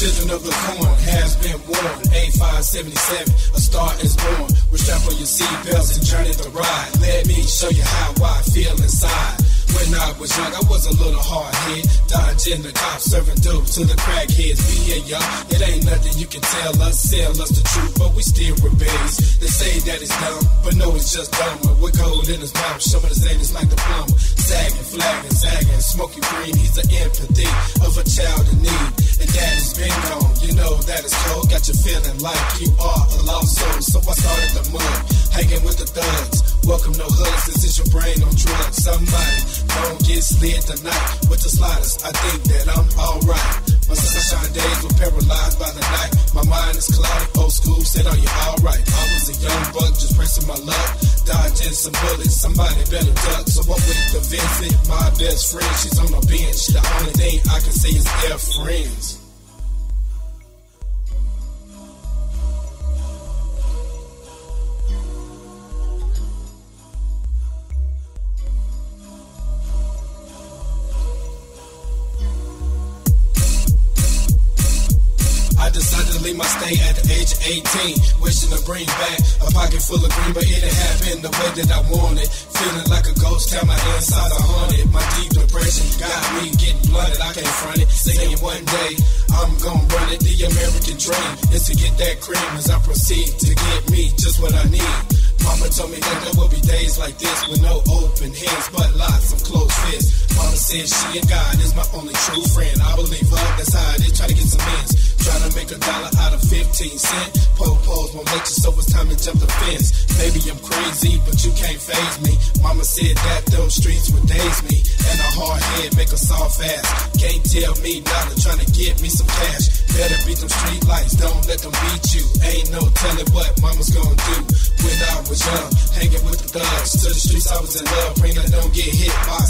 Children of the corn has been worn. A577, a star is born. We strap on your seatbelts and journey the ride. Let me show you how I feel inside. When I was young, I was a little hard head. Dodging the cops, serving dope to the crackheads. Here, young. It ain't nothing you can tell us, sell us the truth, but we still rebels. They say that it's dumb, but no, it's just dumb. We're cold in his mouth, showing his is like the plumber. Sagging, flagging, sagging, smoking green. He's the empathy of a child in need. And daddy's been gone, you know that it's cold. Got you feeling like you are a lost soul. So I started the mud, hanging with the thugs. Welcome no hoods, this is your brain on drugs. Somebody don't get slid tonight with the sliders. I think that I'm alright. My sunshine days were paralyzed by the night. My mind is cloudy. Old school said, Are you alright? I was a young buck just pressing my luck. Dodging some bullets. Somebody better duck. So I'm with the Vincent, my best friend. She's on the bench. The only thing I can say is they're friends. Leave my stay at the age of 18. Wishing to bring back a pocket full of green, but it didn't happen the way that I wanted. Feeling like a ghost, tell my inside are haunted. My deep depression got me getting blooded. I can't front it. Saying one day I'm gonna run it. The American dream is to get that cream as I proceed to get me just what I need. Mama told me that there will be days like this with no open hands, but lots of closed fists. Mama said she and God is my only true friend. I believe her, that's how they try to get some ends. Trying to make a dollar out of 15 cents. Po-pos won't let you, so it's time to jump the fence. Maybe I'm crazy, but you can't phase me. Mama said that those streets would daze me. And a hard head make a soft ass. Can't tell me nothing, trying to get me some cash. Better beat them street lights, don't let them beat you. Ain't no telling what mama's gonna do. When I was young, hanging with the thugs. To the streets I was in love, praying I don't get hit by